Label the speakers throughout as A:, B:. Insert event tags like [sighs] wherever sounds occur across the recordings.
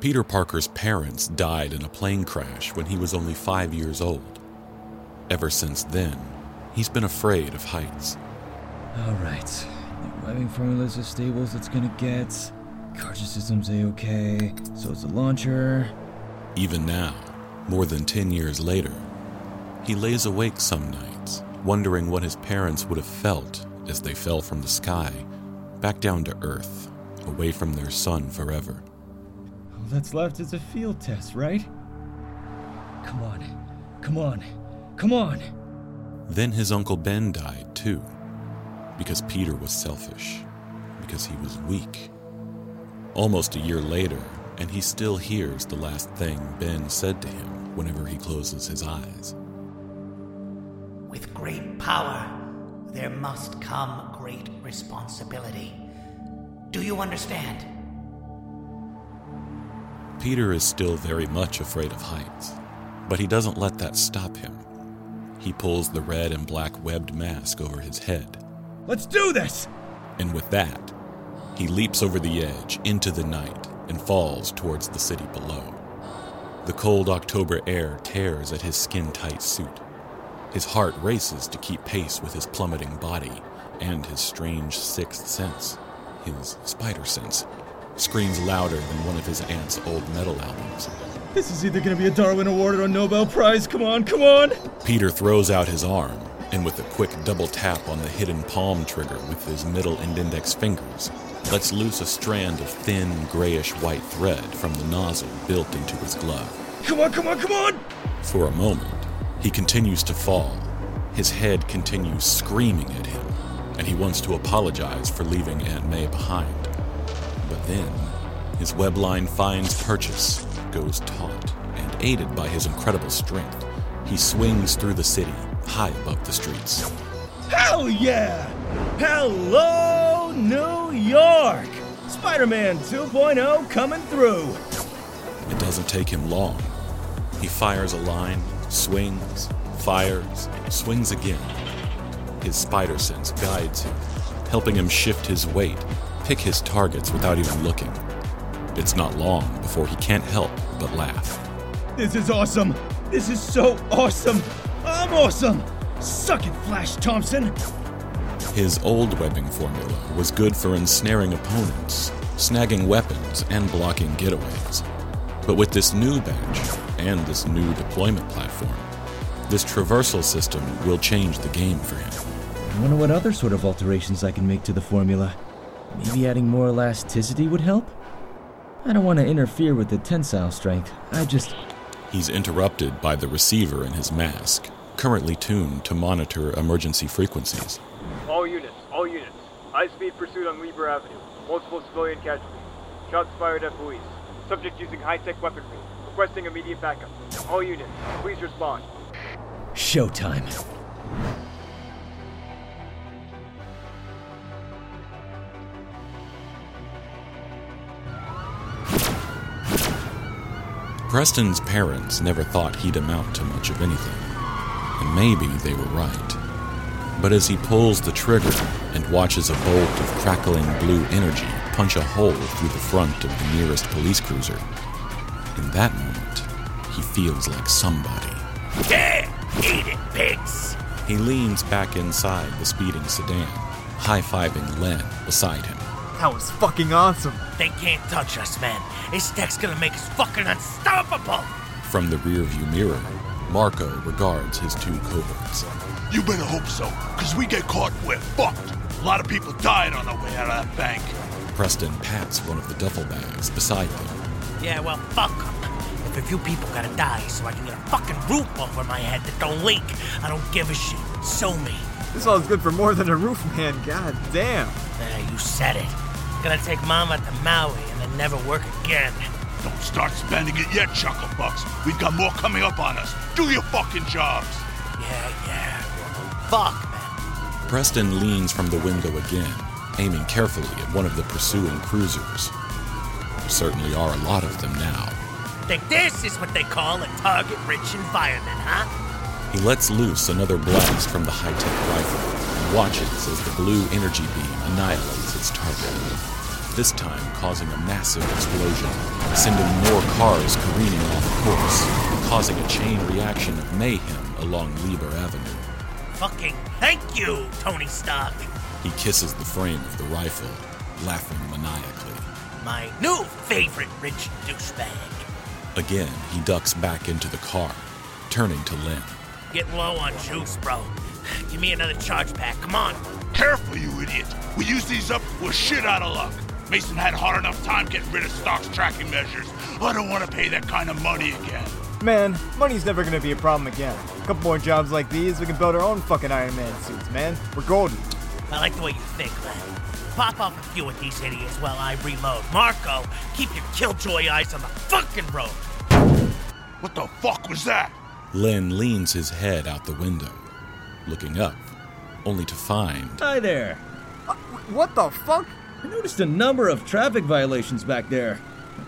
A: Peter Parker's parents died in a plane crash when he was only five years old. Ever since then, he's been afraid of heights.
B: Alright. The webbing formula's as stable as it's gonna get. Cartridge system's A-OK. So is the launcher.
A: Even now, more than 10 years later, he lays awake some nights, wondering what his parents would have felt as they fell from the sky back down to Earth, away from their son forever.
B: All that's left is a field test, right? Come on. Come on. Come on.
A: Then his Uncle Ben died too, because Peter was selfish, because he was weak. Almost a year later, and he still hears the last thing Ben said to him whenever he closes his eyes.
C: With great power, there must come great responsibility. Do you understand?
A: Peter is still very much afraid of heights, but he doesn't let that stop him. He pulls the red and black webbed mask over his head,
B: Let's do this!
A: and with that, he leaps over the edge into the night and falls towards the city below. The cold October air tears at his skin tight suit. His heart races to keep pace with his plummeting body, and his strange sixth sense, his spider sense, screams louder than one of his aunt's old metal albums.
B: This is either gonna be a Darwin Award or a Nobel Prize. Come on, come on!
A: Peter throws out his arm, and with a quick double tap on the hidden palm trigger with his middle and index fingers, lets loose a strand of thin, grayish white thread from the nozzle built into his glove.
B: Come on, come on, come on!
A: For a moment, he continues to fall. His head continues screaming at him, and he wants to apologize for leaving Aunt May behind. But then, his web line finds purchase, goes taut, and aided by his incredible strength, he swings through the city, high above the streets.
B: Hell yeah! Hello, New York! Spider Man 2.0 coming through!
A: It doesn't take him long. He fires a line, swings, fires, swings again. His spider sense guides him, helping him shift his weight, pick his targets without even looking. It's not long before he can't help but laugh.
B: This is awesome! This is so awesome! I'm awesome! Suck it, Flash Thompson!
A: His old webbing formula was good for ensnaring opponents, snagging weapons, and blocking getaways. But with this new badge and this new deployment platform, this traversal system will change the game for him.
B: I wonder what other sort of alterations I can make to the formula. Maybe adding more elasticity would help? I don't want to interfere with the tensile strength. I just.
A: He's interrupted by the receiver in his mask, currently tuned to monitor emergency frequencies.
D: All units, all units. High speed pursuit on Weber Avenue. Multiple civilian casualties. Shots fired at police. Subject using high tech weaponry. Requesting immediate backup. All units, please respond.
B: Showtime.
A: Preston's parents never thought he'd amount to much of anything, and maybe they were right. But as he pulls the trigger and watches a bolt of crackling blue energy punch a hole through the front of the nearest police cruiser, in that moment, he feels like somebody.
C: Yeah! Eat it, pigs!
A: He leans back inside the speeding sedan, high fiving Len beside him.
E: That was fucking awesome.
C: They can't touch us, man. This tech's gonna make us fucking unstoppable!
A: From the rearview mirror, Marco regards his two cohorts.
F: You better hope so, because we get caught, we're fucked. A lot of people died on the way out of that bank.
A: Preston pats one of the duffel bags beside them.
C: Yeah, well, fuck 'em. If a few people gotta die so I can get a fucking roof over my head that don't leak, I don't give a shit. So me.
E: This all is good for more than a roof, man. God damn.
C: There, you said it. Gonna take Mama to Maui and then never work again.
F: Don't start spending it yet, Chuckle Chucklebucks. We've got more coming up on us. Do your fucking jobs.
C: Yeah, yeah. Fuck, man.
A: Preston leans from the window again, aiming carefully at one of the pursuing cruisers. There certainly are a lot of them now.
C: Think this is what they call a target-rich environment, huh?
A: He lets loose another blast from the high-tech rifle and watches as the blue energy beam annihilates its target. This time causing a massive explosion, sending more cars careening off course, causing a chain reaction of mayhem along Lieber Avenue.
C: Fucking thank you, Tony Stark.
A: He kisses the frame of the rifle, laughing maniacally.
C: My new favorite rich douchebag.
A: Again, he ducks back into the car, turning to Len.
C: Getting low on juice, bro. Give me another charge pack. Come on.
F: Careful, you idiot. We use these up, we're shit out of luck. Mason had hard enough time getting rid of Stark's tracking measures. I don't want to pay that kind of money again.
E: Man, money's never gonna be a problem again. A couple more jobs like these, we can build our own fucking Iron Man suits, man. We're golden.
C: I like the way you think, Len. Pop off a few of these idiots while I reload. Marco, keep your killjoy eyes on the fucking road.
F: What the fuck was that?
A: Len leans his head out the window, looking up, only to find
B: Hi there.
E: Uh, what the fuck?
B: I noticed a number of traffic violations back there.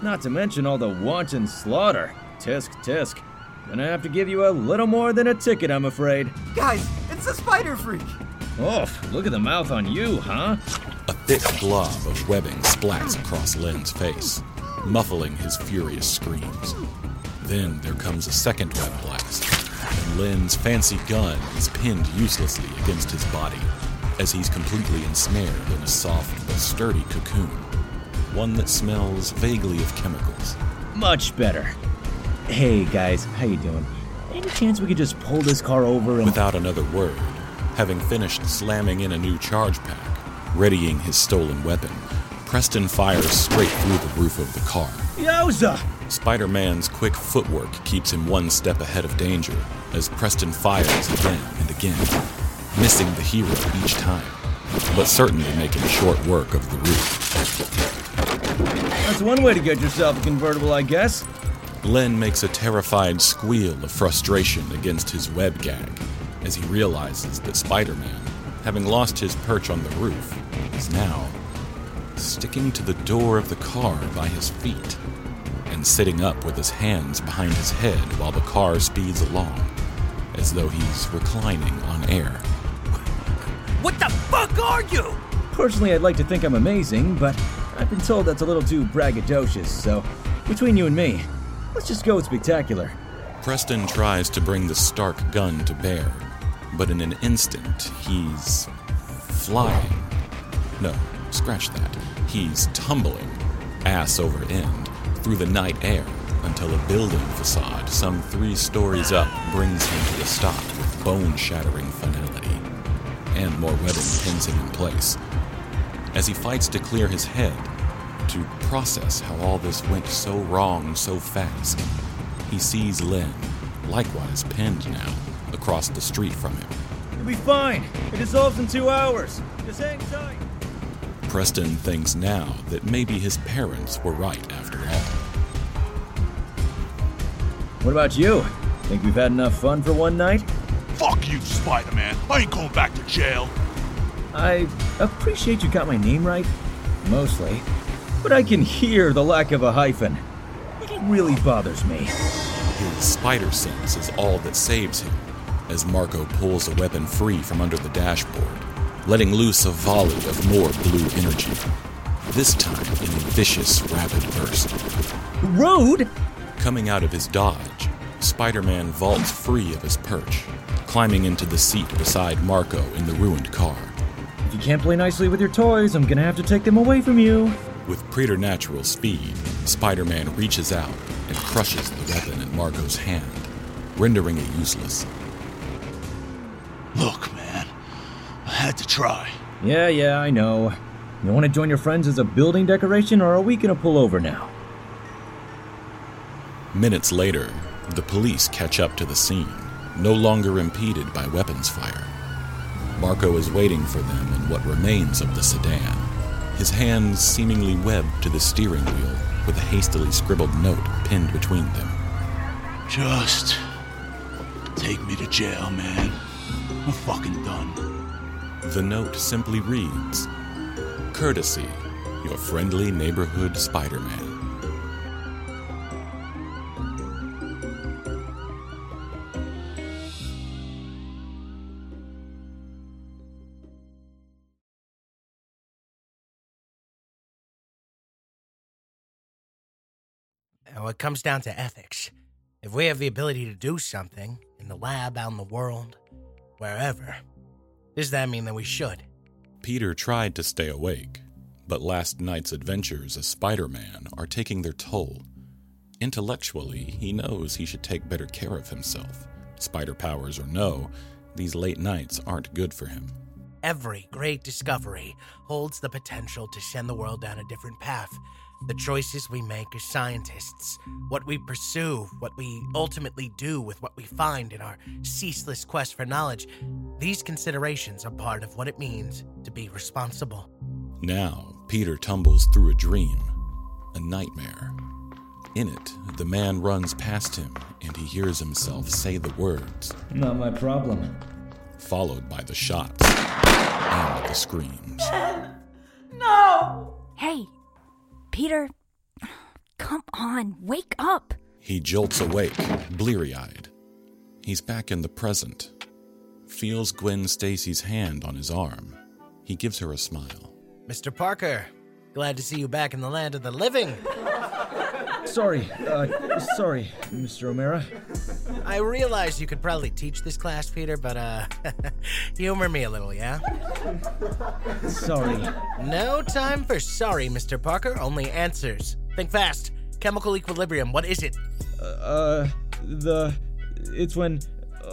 B: Not to mention all the wanton slaughter. Tisk, tisk. Gonna have to give you a little more than a ticket, I'm afraid.
E: Guys, it's the spider freak!
B: Oh, look at the mouth on you, huh?
A: a thick glob of webbing splats across Len's face, muffling his furious screams. Then there comes a second web blast, and Len's fancy gun is pinned uselessly against his body as he's completely ensnared in a soft but sturdy cocoon, one that smells vaguely of chemicals.
B: Much better. Hey guys, how you doing? Any chance we could just pull this car over and
A: Without another word, having finished slamming in a new charge pack, readying his stolen weapon, Preston fires straight through the roof of the car.
B: Yowza!
A: Spider Man's quick footwork keeps him one step ahead of danger as Preston fires again and again, missing the hero each time, but certainly making short work of the roof.
B: That's one way to get yourself a convertible, I guess.
A: Len makes a terrified squeal of frustration against his web gag as he realizes that Spider Man, having lost his perch on the roof, is now sticking to the door of the car by his feet and sitting up with his hands behind his head while the car speeds along, as though he's reclining on air.
C: What the fuck are you?
B: Personally, I'd like to think I'm amazing, but I've been told that's a little too braggadocious, so between you and me, let's just go with spectacular.
A: Preston tries to bring the Stark gun to bear, but in an instant, he's flying. No, scratch that. He's tumbling, ass over end, through the night air until a building facade some three stories up brings him to a stop with bone shattering finality. And more webbing pins him in place. As he fights to clear his head, to process how all this went so wrong so fast, he sees Len, likewise pinned now, across the street from him.
B: You'll be fine. It dissolves in two hours. Just hang tight.
A: Preston thinks now that maybe his parents were right after all.
B: What about you? Think we've had enough fun for one night?
F: Fuck you, Spider Man. I ain't going back to jail.
B: I appreciate you got my name right, mostly, but I can hear the lack of a hyphen. It really bothers me.
A: His spider sense is all that saves him as Marco pulls a weapon free from under the dashboard, letting loose a volley of more blue energy. This time in a vicious, rapid burst.
B: Road?
A: Coming out of his dodge, Spider Man vaults free of his perch, climbing into the seat beside Marco in the ruined car.
B: If you can't play nicely with your toys, I'm gonna have to take them away from you.
A: With preternatural speed, Spider Man reaches out and crushes the weapon in Marco's hand, rendering it useless.
F: Look, man. I had to try.
B: Yeah, yeah, I know. You want to join your friends as a building decoration, or are we gonna pull over now?
A: Minutes later, the police catch up to the scene, no longer impeded by weapons fire. Marco is waiting for them in what remains of the sedan, his hands seemingly webbed to the steering wheel with a hastily scribbled note pinned between them.
F: Just take me to jail, man. I'm fucking done.
A: The note simply reads Courtesy, your friendly neighborhood Spider Man.
C: Now, it comes down to ethics. If we have the ability to do something in the lab, out in the world, wherever, does that mean that we should?
A: Peter tried to stay awake, but last night's adventures as Spider Man are taking their toll. Intellectually, he knows he should take better care of himself. Spider powers or no, these late nights aren't good for him.
C: Every great discovery holds the potential to send the world down a different path. The choices we make as scientists, what we pursue, what we ultimately do with what we find in our ceaseless quest for knowledge, these considerations are part of what it means to be responsible.
A: Now, Peter tumbles through a dream, a nightmare. In it, the man runs past him and he hears himself say the words,
B: Not my problem.
A: Followed by the shots and the screams. [laughs] No!
G: Hey, Peter, come on, wake up.
A: He jolts awake, bleary eyed. He's back in the present. Feels Gwen Stacy's hand on his arm. He gives her a smile.
C: Mr. Parker, glad to see you back in the land of the living. [laughs]
B: Sorry, uh, sorry, Mr. O'Mara.
C: I realize you could probably teach this class, Peter, but uh, [laughs] humor me a little, yeah?
B: Sorry.
C: No time for sorry, Mr. Parker, only answers. Think fast. Chemical equilibrium, what is it?
B: Uh, the. It's when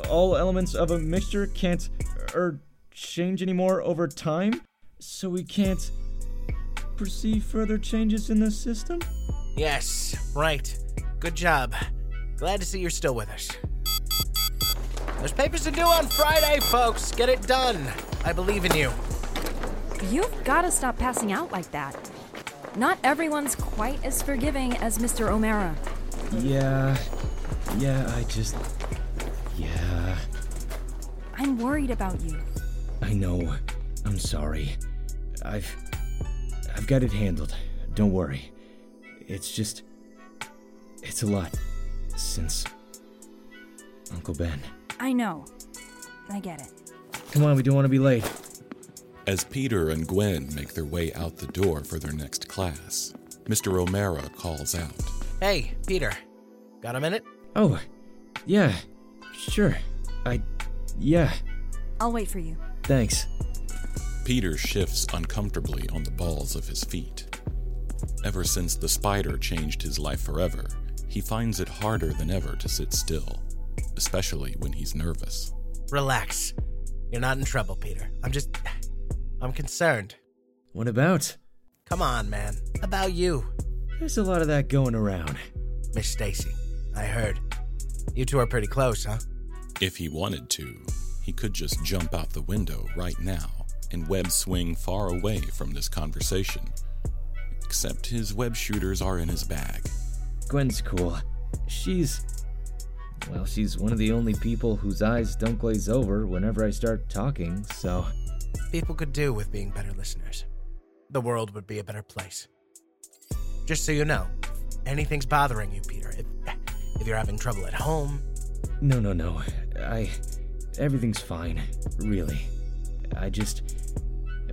B: all elements of a mixture can't, er, change anymore over time, so we can't perceive further changes in the system?
C: Yes, right. Good job. Glad to see you're still with us. There's papers to do on Friday, folks. Get it done. I believe in you.
G: You've got to stop passing out like that. Not everyone's quite as forgiving as Mr. O'Mara.
B: Yeah. Yeah, I just. Yeah.
G: I'm worried about you.
B: I know. I'm sorry. I've. I've got it handled. Don't worry. It's just. It's a lot. Since. Uncle Ben.
G: I know. I get it.
B: Come on, we don't want to be late.
A: As Peter and Gwen make their way out the door for their next class, Mr. O'Mara calls out.
C: Hey, Peter. Got a minute?
B: Oh, yeah. Sure. I. Yeah.
G: I'll wait for you.
B: Thanks.
A: Peter shifts uncomfortably on the balls of his feet. Ever since the spider changed his life forever, he finds it harder than ever to sit still, especially when he's nervous.
C: Relax. You're not in trouble, Peter. I'm just. I'm concerned.
B: What about?
C: Come on, man. About you.
B: There's a lot of that going around.
C: Miss Stacy. I heard. You two are pretty close, huh?
A: If he wanted to, he could just jump out the window right now and web swing far away from this conversation. Except his web shooters are in his bag.
B: Gwen's cool. She's. Well, she's one of the only people whose eyes don't glaze over whenever I start talking, so.
C: People could do with being better listeners. The world would be a better place. Just so you know, anything's bothering you, Peter, if, if you're having trouble at home,
B: No, no, no. I. Everything's fine. Really. I just.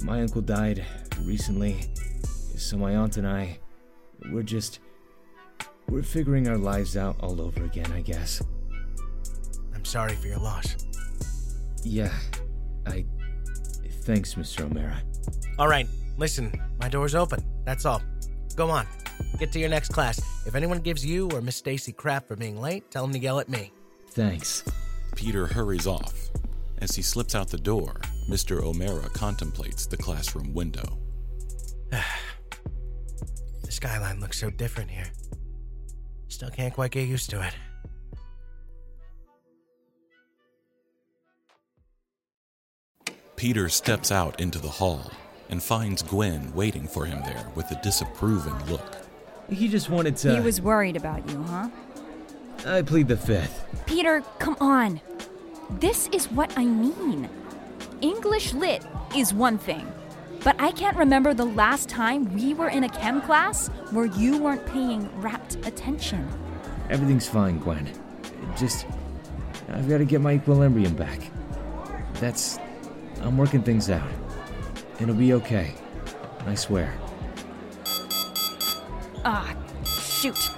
B: My uncle died recently, so my aunt and I. We're just. We're figuring our lives out all over again, I guess.
C: I'm sorry for your loss.
B: Yeah. I. Thanks, Mr. O'Mara.
C: All right, listen, my door's open. That's all. Go on. Get to your next class. If anyone gives you or Miss Stacy crap for being late, tell them to yell at me.
B: Thanks.
A: Peter hurries off. As he slips out the door, Mr. O'Mara contemplates the classroom window.
C: The skyline looks so different here. Still can't quite get used to it.
A: Peter steps out into the hall and finds Gwen waiting for him there with a disapproving look.
B: He just wanted to.
G: He was worried about you, huh?
B: I plead the fifth.
G: Peter, come on. This is what I mean. English lit is one thing, but I can't remember the last time we were in a chem class where you weren't paying rapt attention.
B: Everything's fine, Gwen. Just. I've got to get my equilibrium back. That's. I'm working things out. It'll be okay. I swear.
G: Ah, shoot.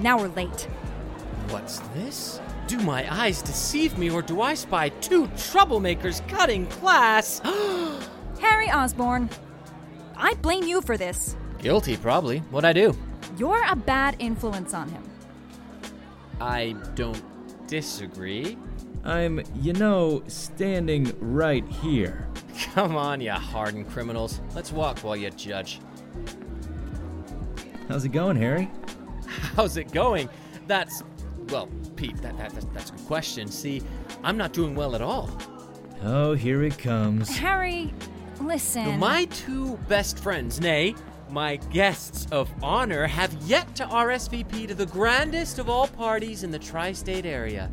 G: Now we're late.
H: What's this? Do my eyes deceive me, or do I spy two troublemakers cutting class? [gasps] [gasps]
G: Harry Osborn, I blame you for this.
H: Guilty, probably. What'd I do?
G: You're a bad influence on him.
H: I don't disagree.
B: I'm, you know, standing right here. [laughs]
H: Come on, you hardened criminals. Let's walk while you judge.
B: How's it going, Harry? [laughs]
H: How's it going? That's, well, Pete, that, that, that's, that's a good question. See, I'm not doing well at all.
B: Oh, here it comes.
G: Harry, listen.
H: My two best friends, nay, my guests of honor, have yet to RSVP to the grandest of all parties in the tri state area.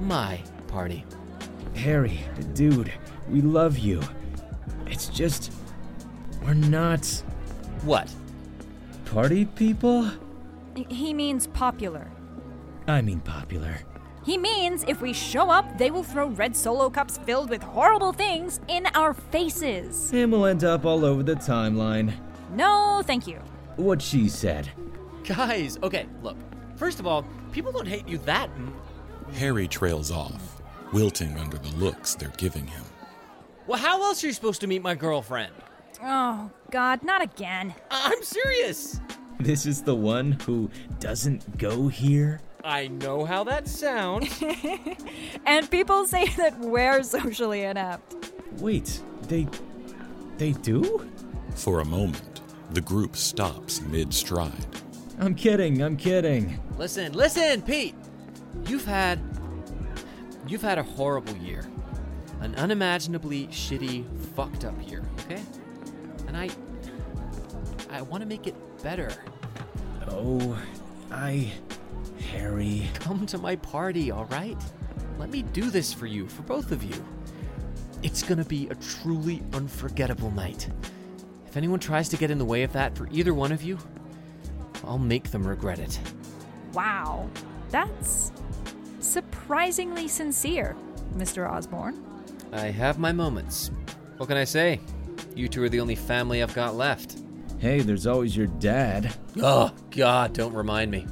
H: My party.
B: Harry, dude, we love you. It's just. We're not
H: What?
B: party people?
G: He means popular.
B: I mean, popular.
G: He means if we show up, they will throw red solo cups filled with horrible things in our faces.
B: And we'll end up all over the timeline.
G: No, thank you.
B: What she said.
H: Guys, okay, look. First of all, people don't hate you that. M-
A: Harry trails off, wilting under the looks they're giving him.
H: well, how else are you supposed to meet my girlfriend?
G: Oh, God, not again.
H: I'm serious.
B: This is the one who doesn't go here?
H: I know how that sounds. [laughs]
G: And people say that we're socially inept.
B: Wait, they. they do?
A: For a moment, the group stops mid stride.
B: I'm kidding, I'm kidding.
H: listen, listen, Pete. You've had. You've had a horrible year. An unimaginably shitty, fucked up year, okay? And I. I want to make it better.
B: Oh, I. Harry.
H: Come to my party, alright? Let me do this for you, for both of you. It's gonna be a truly unforgettable night. If anyone tries to get in the way of that for either one of you, I'll make them regret it.
G: Wow. That's surprisingly sincere, Mr. Osborn.
H: I have my moments. What can I say? You two are the only family I've got left.
B: Hey, there's always your dad.
H: Oh, God, don't remind me.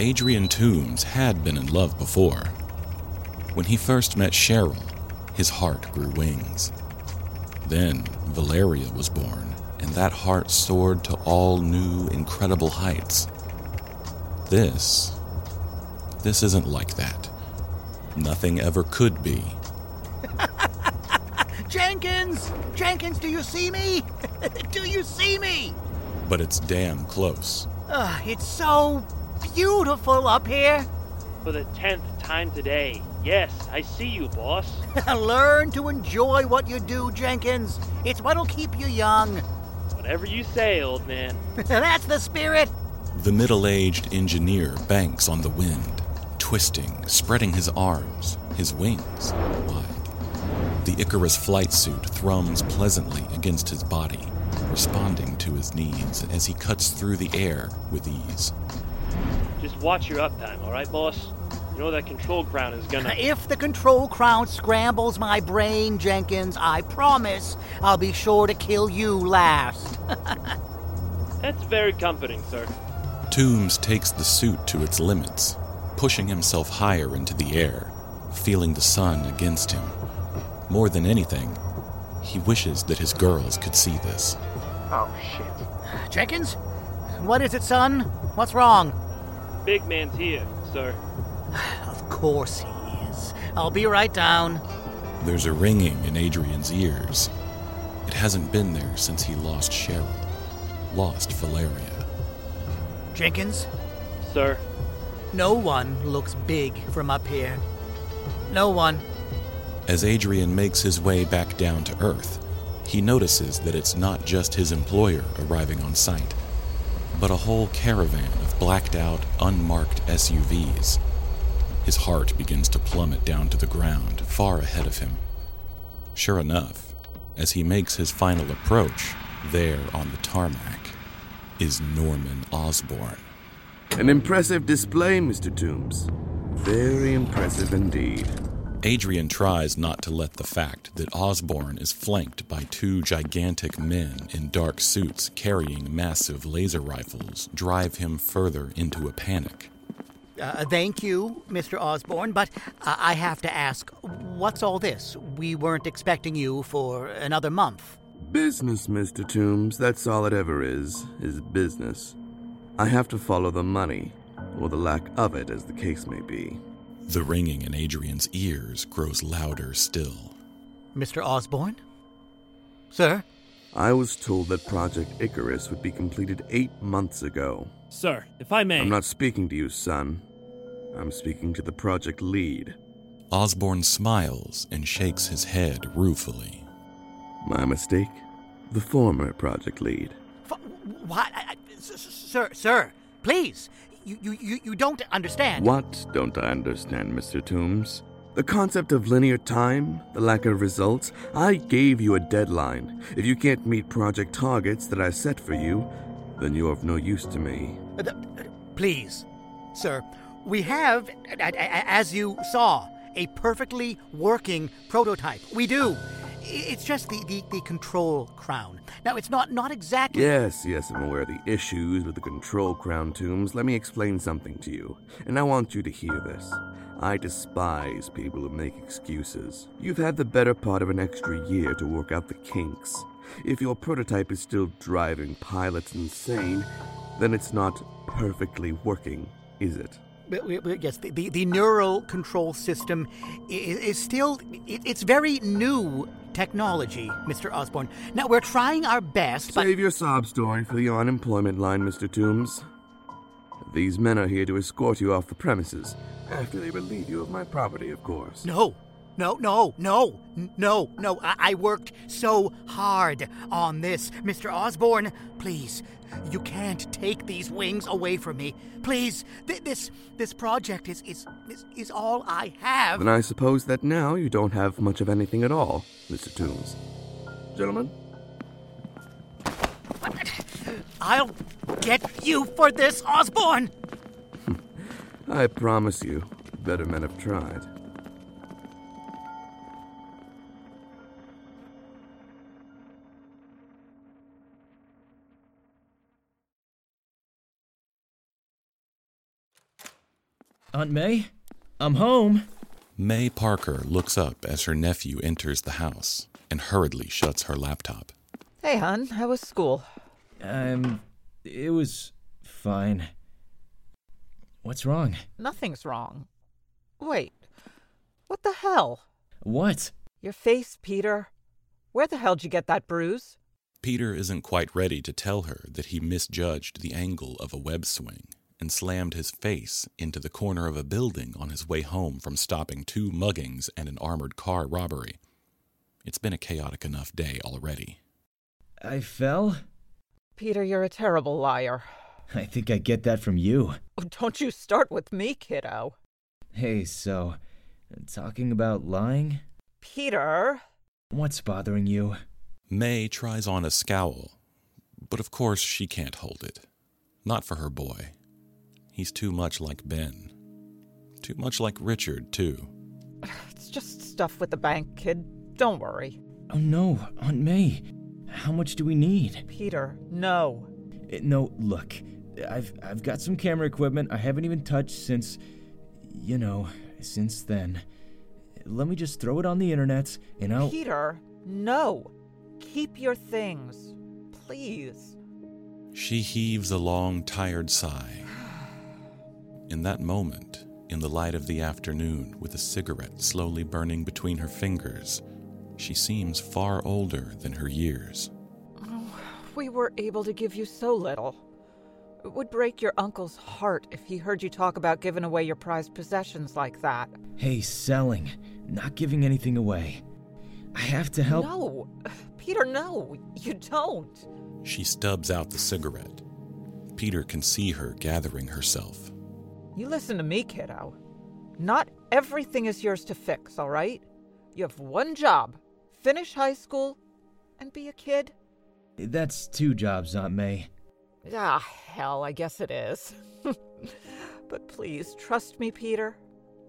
A: Adrian Toombs had been in love before. When he first met Cheryl, his heart grew wings. Then Valeria was born, and that heart soared to all new, incredible heights. This. This isn't like that. Nothing ever could be. [laughs]
I: Jenkins! Jenkins, do you see me? [laughs] do you see me?
A: But it's damn close.
I: Ah, it's so beautiful up here.
J: For the tenth time today. Yes, I see you, boss. [laughs]
I: Learn to enjoy what you do, Jenkins. It's what'll keep you young.
J: Whatever you say, old man. [laughs]
I: That's the spirit.
A: The middle aged engineer banks on the wind, twisting, spreading his arms, his wings wide. The Icarus flight suit thrums pleasantly against his body, responding to his needs as he cuts through the air with ease.
J: Just watch your uptime, alright, boss? You know that control crown is gonna.
I: If the control crown scrambles my brain, Jenkins, I promise I'll be sure to kill you last. [laughs]
J: That's very comforting, sir.
A: Toombs takes the suit to its limits, pushing himself higher into the air, feeling the sun against him. More than anything, he wishes that his girls could see this.
D: Oh, shit.
I: Jenkins? What is it, son? What's wrong?
J: Big man's here, sir. [sighs]
I: Of course he is. I'll be right down.
A: There's a ringing in Adrian's ears. It hasn't been there since he lost Cheryl, lost Valeria.
I: Jenkins,
J: Sir,
I: no one looks big from up here. No one.
A: As Adrian makes his way back down to Earth, he notices that it's not just his employer arriving on site, but a whole caravan of blacked out, unmarked SUVs. His heart begins to plummet down to the ground, far ahead of him. Sure enough, as he makes his final approach, there on the tarmac is Norman Osborn.
K: An impressive display, Mr. Toombs. Very impressive indeed.
A: Adrian tries not to let the fact that Osborn is flanked by two gigantic men in dark suits carrying massive laser rifles drive him further into a panic.
I: Uh, thank you, Mr. Osborn, but uh, I have to ask, what's all this? We weren't expecting you for another month.
K: Business, Mr. Toombs. That's all it ever is, is business. I have to follow the money, or the lack of it, as the case may be.
A: The ringing in Adrian's ears grows louder still.
I: Mr. Osborn? Sir?
K: I was told that Project Icarus would be completed eight months ago.
L: Sir, if I may.
K: I'm not speaking to you, son. I'm speaking to the project lead.
A: Osborn smiles and shakes his head ruefully.
K: My mistake? The former project lead.
I: F- what? I, I, s- sir, sir, please. You, you, you, you don't understand.
K: What don't I understand, Mr. Toombs? The concept of linear time, the lack of results. I gave you a deadline. If you can't meet project targets that I set for you, then you're of no use to me.
I: Uh, th- uh, please, sir, we have, as you saw, a perfectly working prototype. We do. It's just the, the, the control crown. Now, it's not, not exactly.
K: Yes, yes, I'm aware of the issues with the control crown Toombs. Let me explain something to you, and I want you to hear this. I despise people who make excuses. You've had the better part of an extra year to work out the kinks. If your prototype is still driving pilots insane, then it's not perfectly working, is it?
I: Yes, the, the, the neural control system i- i- is still, it, it's very new technology, Mr. Osborn. Now, we're trying our best, but.
K: Save your sob story for the unemployment line, Mr. Toombs. These men are here to escort you off the premises, after they relieve you of my property, of course.
I: No, no, no, no, no, no. I, I worked so hard on this, Mr. Osborn. Please, you can't take these wings away from me. Please, th- this this project is is is, is all I have.
K: Then I suppose that now you don't have much of anything at all, Mr. Toombs. Gentlemen?
I: I'll get you for this, Osborn. [laughs]
K: I promise you, better men have tried.
B: Aunt May? I'm home.
A: May Parker looks up as her nephew enters the house and hurriedly shuts her laptop.
M: Hey, hon, how was school?
B: Um, it was fine. What's wrong?
M: Nothing's wrong. Wait, what the hell?
B: What?
M: Your face, Peter. Where the hell'd you get that bruise?
A: Peter isn't quite ready to tell her that he misjudged the angle of a web swing and slammed his face into the corner of a building on his way home from stopping two muggings and an armored car robbery. It's been a chaotic enough day already.
B: I fell?
M: Peter, you're a terrible liar.
B: I think I get that from you.
M: Oh, don't you start with me, kiddo.
B: Hey, so, talking about lying?
M: Peter!
B: What's bothering you?
A: May tries on a scowl, but of course she can't hold it. Not for her boy. He's too much like Ben. Too much like Richard, too. [sighs]
M: It's just stuff with the bank, kid. Don't worry.
B: Oh no, Aunt May. How much do we need?
M: Peter, no.
B: Uh, No, look. I've I've got some camera equipment I haven't even touched since you know, since then. Let me just throw it on the internet and I'll
M: Peter, no. Keep your things. Please.
A: She heaves a long, tired sigh. In that moment, in the light of the afternoon, with a cigarette slowly burning between her fingers, she seems far older than her years.
M: Oh, we were able to give you so little. It would break your uncle's heart if he heard you talk about giving away your prized possessions like that.
B: Hey, selling, not giving anything away. I have to help.
M: No, Peter, no, you don't.
A: She stubs out the cigarette. Peter can see her gathering herself.
M: You listen to me, kiddo. Not everything is yours to fix, all right? You have one job finish high school and be a kid.
B: That's two jobs, Aunt May.
M: Ah, hell, I guess it is. [laughs] but please, trust me, Peter.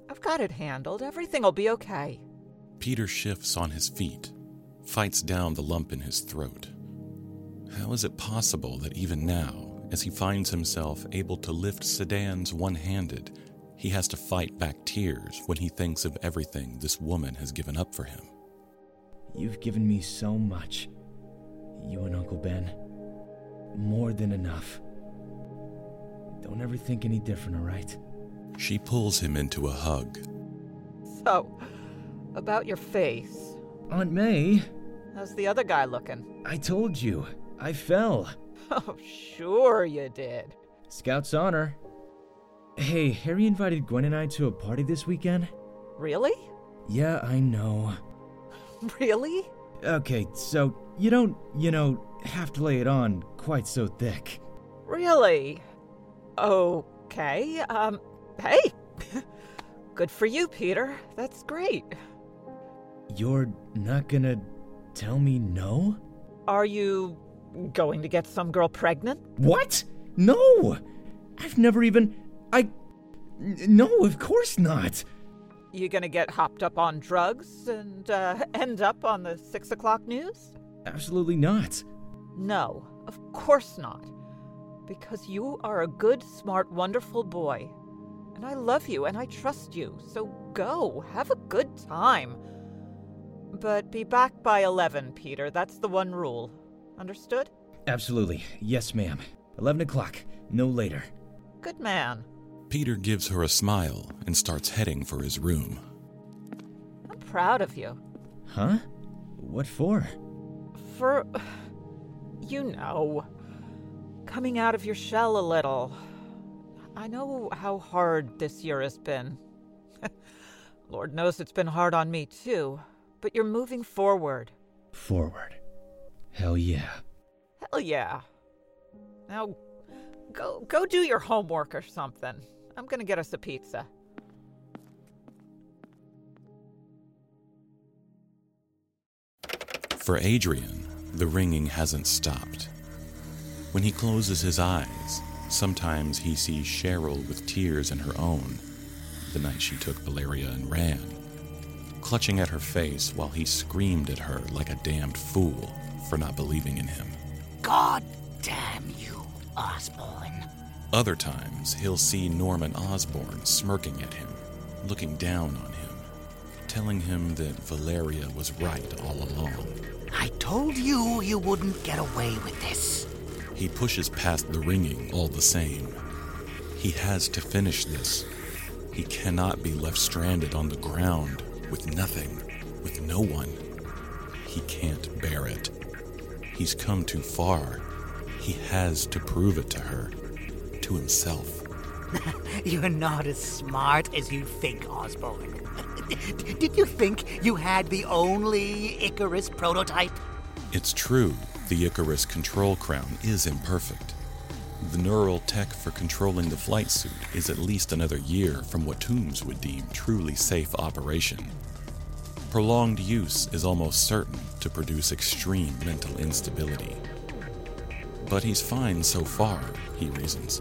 M: I've got it handled. Everything will be okay.
A: Peter shifts on his feet, fights down the lump in his throat. How is it possible that even now, as he finds himself able to lift sedans one handed, he has to fight back tears when he thinks of everything this woman has given up for him?
B: You've given me so much. You and Uncle Ben. More than enough. Don't ever think any different, alright?
A: She pulls him into a hug.
M: So, about your face.
B: Aunt May,
M: How's the other guy looking?
B: I told you. I fell.
M: Oh, sure you did.
B: Scout's honor. Hey, Harry invited Gwen and I to a party this weekend.
M: Really?
B: Yeah, I know. [laughs]
M: Really?
B: Okay, so you don't, you know, have to lay it on quite so thick.
M: Really? Okay. Um, hey. [laughs] Good for you, Peter. That's great.
B: You're not gonna tell me no?
M: Are you going to get some girl pregnant?
B: What? No! I've never even. I. No, of course not.
M: You gonna get hopped up on drugs and uh, end up on the six o'clock news?
B: Absolutely not.
M: No, of course not. Because you are a good, smart, wonderful boy. And I love you and I trust you. So go, have a good time. But be back by 11, Peter. That's the one rule. Understood?
B: Absolutely. Yes, ma'am. 11 o'clock, no later.
M: Good man.
A: Peter gives her a smile and starts heading for his room.
M: I'm proud of you.
B: Huh? What for?
M: For. [sighs] You know. Coming out of your shell a little. I know how hard this year has been. [laughs] Lord knows it's been hard on me, too. But you're moving forward.
B: Forward. Hell yeah.
M: Hell yeah. Now, go go do your homework or something. I'm gonna get us a pizza.
A: For Adrian, the ringing hasn't stopped. When he closes his eyes, sometimes he sees Cheryl with tears in her own, the night she took Valeria and ran, clutching at her face while he screamed at her like a damned fool for not believing in him.
I: God damn you, Osborn.
A: Other times, he'll see Norman Osborn smirking at him, looking down on him, telling him that Valeria was right all along.
I: I told you you wouldn't get away with this.
A: He pushes past the ringing all the same. He has to finish this. He cannot be left stranded on the ground with nothing, with no one. He can't bear it. He's come too far. He has to prove it to her, to himself. [laughs]
I: You're not as smart as you think, Osborn. [laughs] Did you think you had the only Icarus prototype?
A: It's true, the Icarus control crown is imperfect. The neural tech for controlling the flight suit is at least another year from what Toombs would deem truly safe operation. Prolonged use is almost certain to produce extreme mental instability. But he's fine so far, he reasons.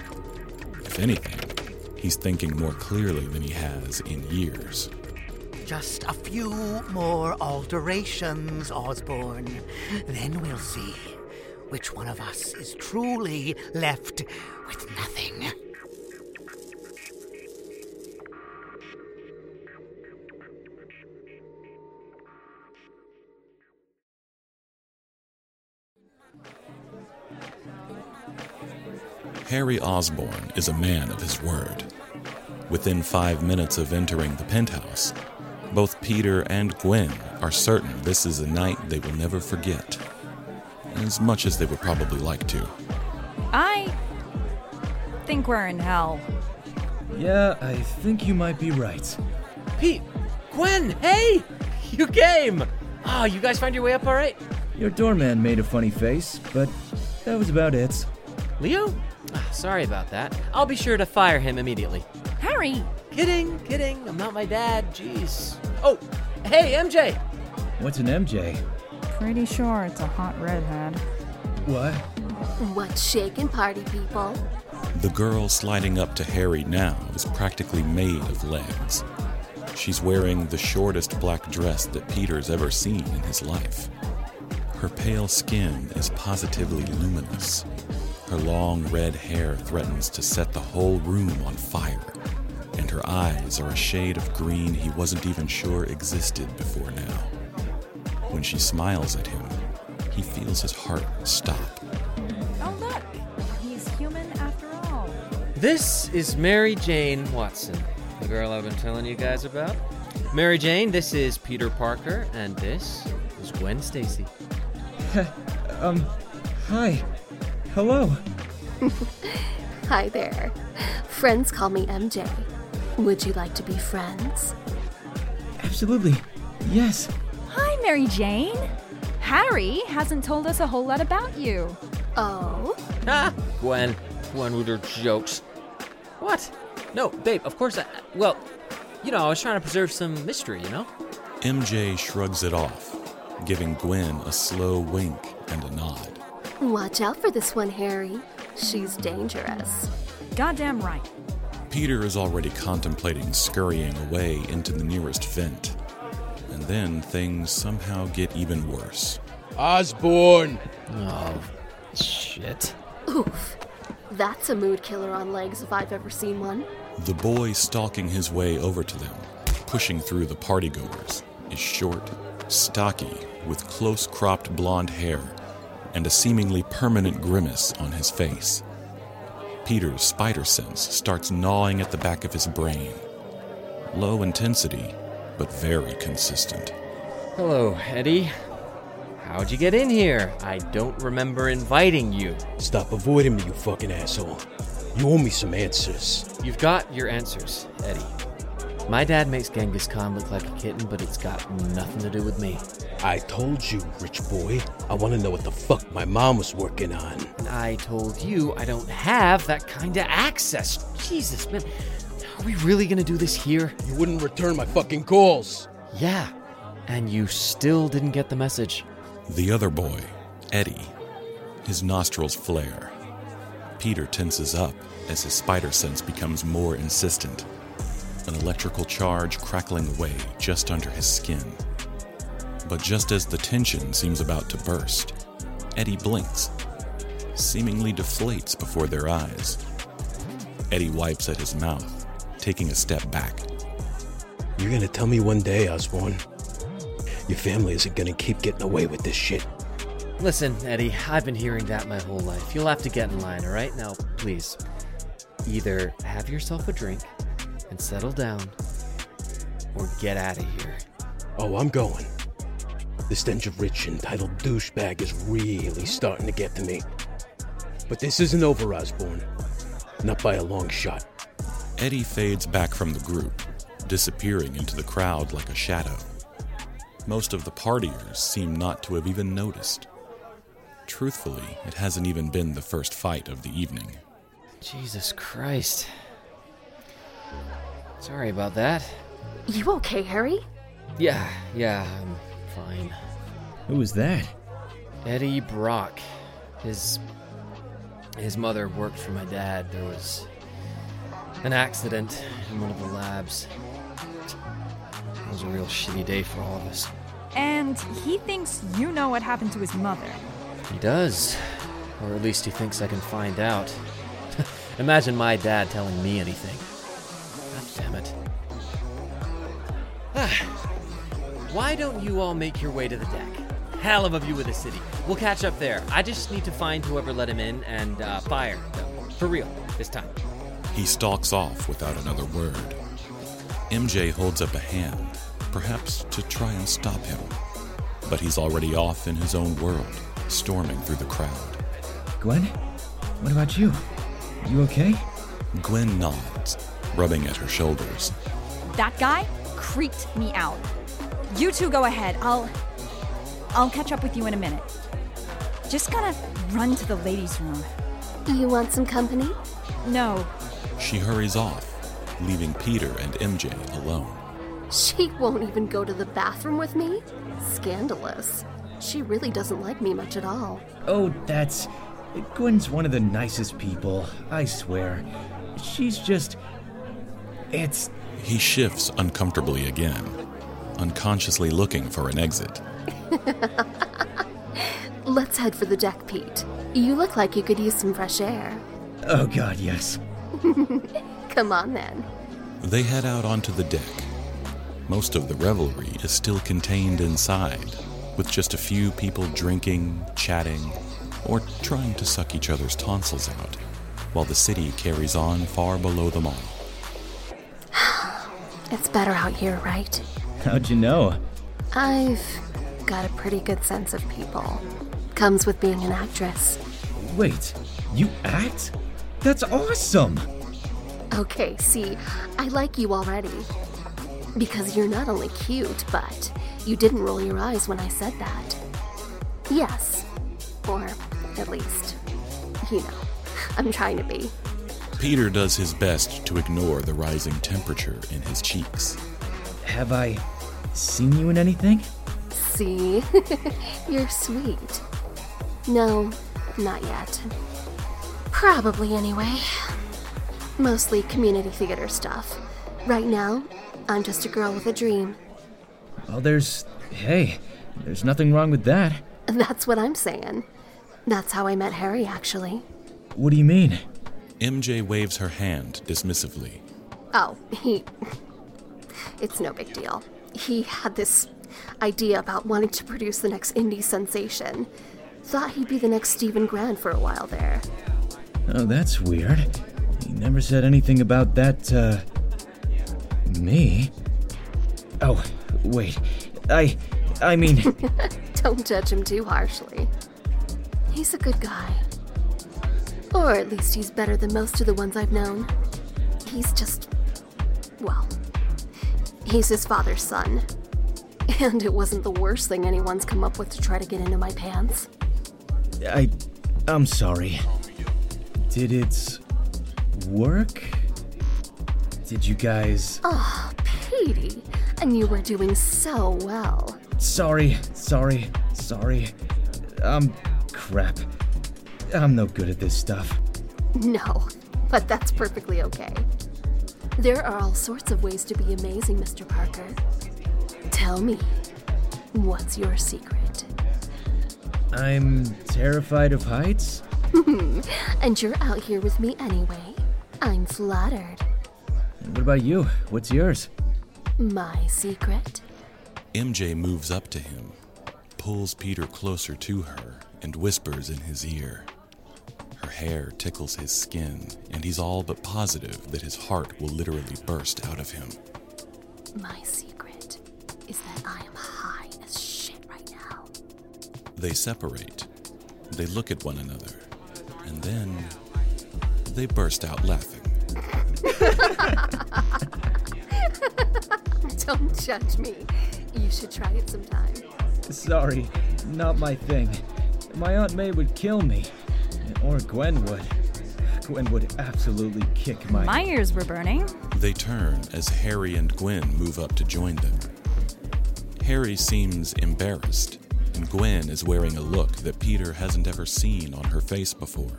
A: If anything, he's thinking more clearly than he has in years.
I: Just a few more alterations, Osborn. Then we'll see which one of us is truly left with nothing.
A: Harry Osborn is a man of his word. Within five minutes of entering the penthouse, both Peter and Gwen are certain this is a night they will never forget, as much as they would probably like to.
G: I think we're in hell.
B: Yeah, I think you might be right.
H: Pete, Gwen, hey! You came! Ah, you guys find your way up all right?
B: Your doorman made a funny face, but that was about it.
H: Leo? Ah, sorry about that. I'll be sure to fire him immediately.
G: Harry!
H: Kidding, kidding. I'm not my dad. Jeez. Oh, hey, MJ!
B: What's an MJ?
G: Pretty sure it's a hot redhead.
B: What?
L: What's shaking, party people?
A: The girl sliding up to Harry now is practically made of legs. She's wearing the shortest black dress that Peter's ever seen in his life. Her pale skin is positively luminous. Her long red hair threatens to set the whole room on fire, and her eyes are a shade of green he wasn't even sure existed before now. When she smiles at him, he feels his heart stop.
G: Oh, look. He's human after all.
H: This is Mary Jane Watson, the girl I've been telling you guys about. Mary Jane, this is Peter Parker, and this is Gwen Stacy. [laughs]
B: um, hi. Hello.
L: Hi there. Friends call me MJ. Would you like to be friends?
B: Absolutely. Yes.
G: Hi, Mary Jane. Harry hasn't told us a whole lot about you.
L: Oh?
H: Ah, Gwen. Gwen with her jokes. What? No, babe, of course I. Well, you know, I was trying to preserve some mystery, you know?
A: MJ shrugs it off, giving Gwen a slow wink and a nod.
L: Watch out for this one, Harry. She's dangerous.
G: Goddamn right.
A: Peter is already contemplating scurrying away into the nearest vent. And then things somehow get even worse.
N: Osborn!
H: Oh, shit.
L: Oof. That's a mood killer on legs if I've ever seen one.
A: The boy stalking his way over to them, pushing through the partygoers, is short, stocky, with close cropped blonde hair and a seemingly permanent grimace on his face. Peter's spider sense starts gnawing at the back of his brain. Low intensity, but very consistent.
H: Hello, Eddie. How'd you get in here? I don't remember inviting you.
N: Stop avoiding me, you fucking asshole. You owe me some answers.
H: You've got your answers, Eddie. My dad makes Genghis Khan look like a kitten, but it's got nothing to do with me.
N: I told you, rich boy. I want to know what the fuck my mom was working on.
H: And I told you I don't have that kind of access. Jesus, man. Are we really gonna do this here?
N: You wouldn't return my fucking calls.
H: Yeah. And you still didn't get the message.
A: The other boy, Eddie, his nostrils flare. Peter tenses up as his spider sense becomes more insistent, an electrical charge crackling away just under his skin. But just as the tension seems about to burst, Eddie blinks, seemingly deflates before their eyes. Eddie wipes at his mouth, taking a step back.
N: You're gonna tell me one day, Osborn. Your family isn't gonna keep getting away with this shit.
H: Listen, Eddie, I've been hearing that my whole life. You'll have to get in line, all right? Now, please, either have yourself a drink and settle down, or get out of here.
N: Oh, I'm going. The stench of rich, entitled douchebag is really starting to get to me. But this isn't over, Osborn. Not by a long shot.
A: Eddie fades back from the group, disappearing into the crowd like a shadow. Most of the partiers seem not to have even noticed. Truthfully, it hasn't even been the first fight of the evening.
H: Jesus Christ. Sorry about that.
L: You okay, Harry?
H: Yeah, yeah, I'm fine.
B: Who was that?
H: Eddie Brock. His his mother worked for my dad. There was an accident in one of the labs. It was a real shitty day for all of us.
G: And he thinks you know what happened to his mother.
H: He does. Or at least he thinks I can find out. [laughs] Imagine my dad telling me anything. God damn it. Why don't you all make your way to the deck? Hell of a view of the city. We'll catch up there. I just need to find whoever let him in and uh, fire, though. For real, this time.
A: He stalks off without another word. MJ holds up a hand, perhaps to try and stop him. But he's already off in his own world, storming through the crowd.
B: Gwen? What about you? You okay?
A: Gwen nods, rubbing at her shoulders.
G: That guy creeped me out. You two go ahead. I'll. I'll catch up with you in a minute. Just gotta run to the ladies' room.
L: Do you want some company?
G: No.
A: She hurries off, leaving Peter and MJ alone.
L: She won't even go to the bathroom with me? Scandalous. She really doesn't like me much at all.
B: Oh, that's. Gwen's one of the nicest people, I swear. She's just. It's.
A: He shifts uncomfortably again, unconsciously looking for an exit. [laughs]
L: Let's head for the deck, Pete. You look like you could use some fresh air.
B: Oh, God, yes. [laughs]
L: Come on then.
A: They head out onto the deck. Most of the revelry is still contained inside, with just a few people drinking, chatting, or trying to suck each other's tonsils out, while the city carries on far below them all.
L: It's better out here, right?
B: How'd you know?
L: I've got a pretty good sense of people. Comes with being an actress.
B: Wait, you act? That's awesome!
L: Okay, see, I like you already. Because you're not only cute, but you didn't roll your eyes when I said that. Yes. Or at least, you know, I'm trying to be.
A: Peter does his best to ignore the rising temperature in his cheeks.
B: Have I seen you in anything?
L: See? [laughs] you're sweet. No, not yet. Probably anyway. Mostly community theater stuff. Right now, I'm just a girl with a dream.
B: Well, there's. Hey, there's nothing wrong with that. [laughs]
L: That's what I'm saying. That's how I met Harry, actually.
B: What do you mean?
A: MJ waves her hand dismissively.
L: Oh, he. [laughs] It's no big deal. He had this idea about wanting to produce the next indie sensation. Thought he'd be the next Stephen Grant for a while there.
B: Oh, that's weird. He never said anything about that, uh. me. Oh, wait. I. I mean. [laughs]
L: Don't judge him too harshly. He's a good guy. Or at least he's better than most of the ones I've known. He's just. well. He's his father's son. [laughs] And it wasn't the worst thing anyone's come up with to try to get into my pants.
B: I. I'm sorry. Did it. work? Did you guys.
L: Oh, Petey. And you were doing so well.
B: Sorry, sorry, sorry. Um, crap. I'm no good at this stuff.
L: No, but that's perfectly okay. There are all sorts of ways to be amazing, Mr. Parker. Tell me, what's your secret?
B: I'm terrified of heights? [laughs]
L: and you're out here with me anyway. I'm flattered.
B: What about you? What's yours?
L: My secret?
A: MJ moves up to him, pulls Peter closer to her, and whispers in his ear. Her hair tickles his skin, and he's all but positive that his heart will literally burst out of him.
L: My secret is that I am high as shit right now.
A: They separate. They look at one another, and then they burst out laughing. [laughs]
L: Don't judge me. You should try it sometime.
B: Sorry, not my thing. My Aunt May would kill me. Or Gwen would. Gwen would absolutely kick my.
G: My ears were burning.
A: They turn as Harry and Gwen move up to join them. Harry seems embarrassed, and Gwen is wearing a look that Peter hasn't ever seen on her face before.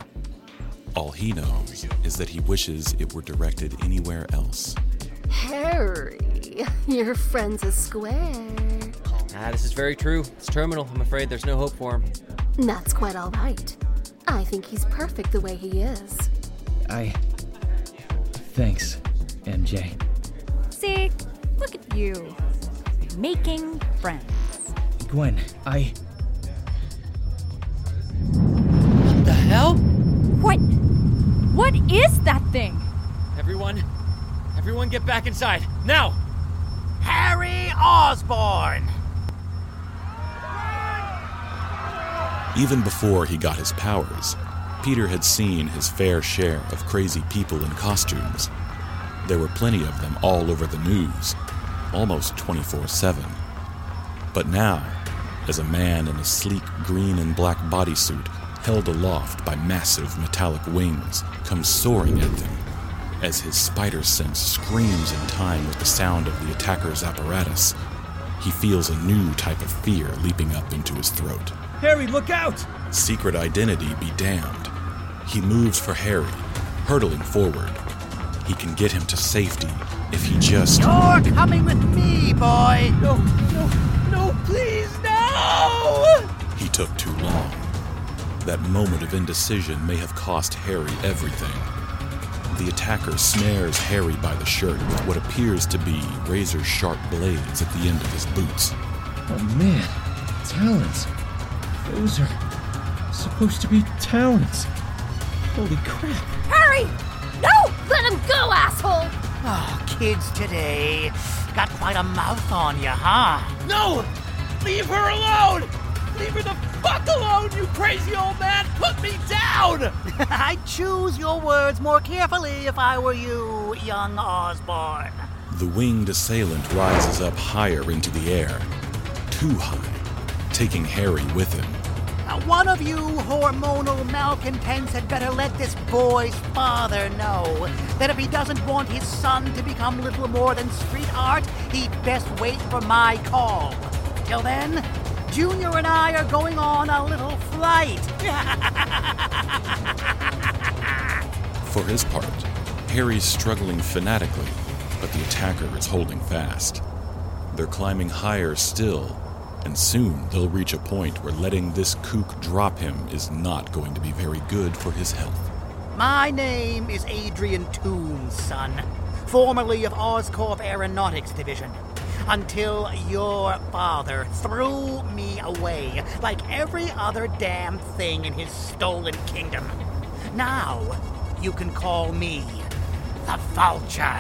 A: All he knows is that he wishes it were directed anywhere else.
L: Harry, [laughs] your friend's a square.
H: Ah, this is very true. It's terminal. I'm afraid there's no hope for him.
L: That's quite all right. I think he's perfect the way he is.
B: I. Thanks, MJ.
G: See, look at you. Making friends.
B: Gwen, I.
H: What the hell?
G: What? What is that thing?
H: Everyone, everyone get back inside. Now!
I: Harry Osborn!
A: Even before he got his powers, Peter had seen his fair share of crazy people in costumes. There were plenty of them all over the news, almost 24 7. But now, as a man in a sleek green and black bodysuit held aloft by massive metallic wings comes soaring at them, as his spider sense screams in time with the sound of the attacker's apparatus, he feels a new type of fear leaping up into his throat.
B: Harry, look out!
A: Secret identity be damned. He moves for Harry, hurtling forward. He can get him to safety if if he just.
I: You're coming with me, boy.
H: No, no, no, please, no!
A: He took too long. That moment of indecision may have cost Harry everything. The attacker snares Harry by the shirt with what appears to be razor sharp blades at the end of his boots.
B: Oh man, talons. Those are supposed to be talons. Holy crap.
L: Harry! No! Let him go, asshole!
I: Oh, kids today. Got quite a mouth on you, huh?
H: No! Leave her alone! Leave her the fuck alone, you crazy old man! Put me down! [laughs]
I: I'd choose your words more carefully if I were you, young Osborn.
A: The winged assailant rises up higher into the air. Too high, taking Harry with him.
I: One of you hormonal malcontents had better let this boy's father know that if he doesn't want his son to become little more than street art, he'd best wait for my call. Till then, Junior and I are going on a little flight. [laughs]
A: For his part, Harry's struggling fanatically, but the attacker is holding fast. They're climbing higher still, and soon they'll reach a point where letting this kook drop him is not going to be very good for his health.
I: My name is Adrian Toombs, son, formerly of Oscorp Aeronautics Division. Until your father threw me away like every other damn thing in his stolen kingdom. Now, you can call me the Vulture.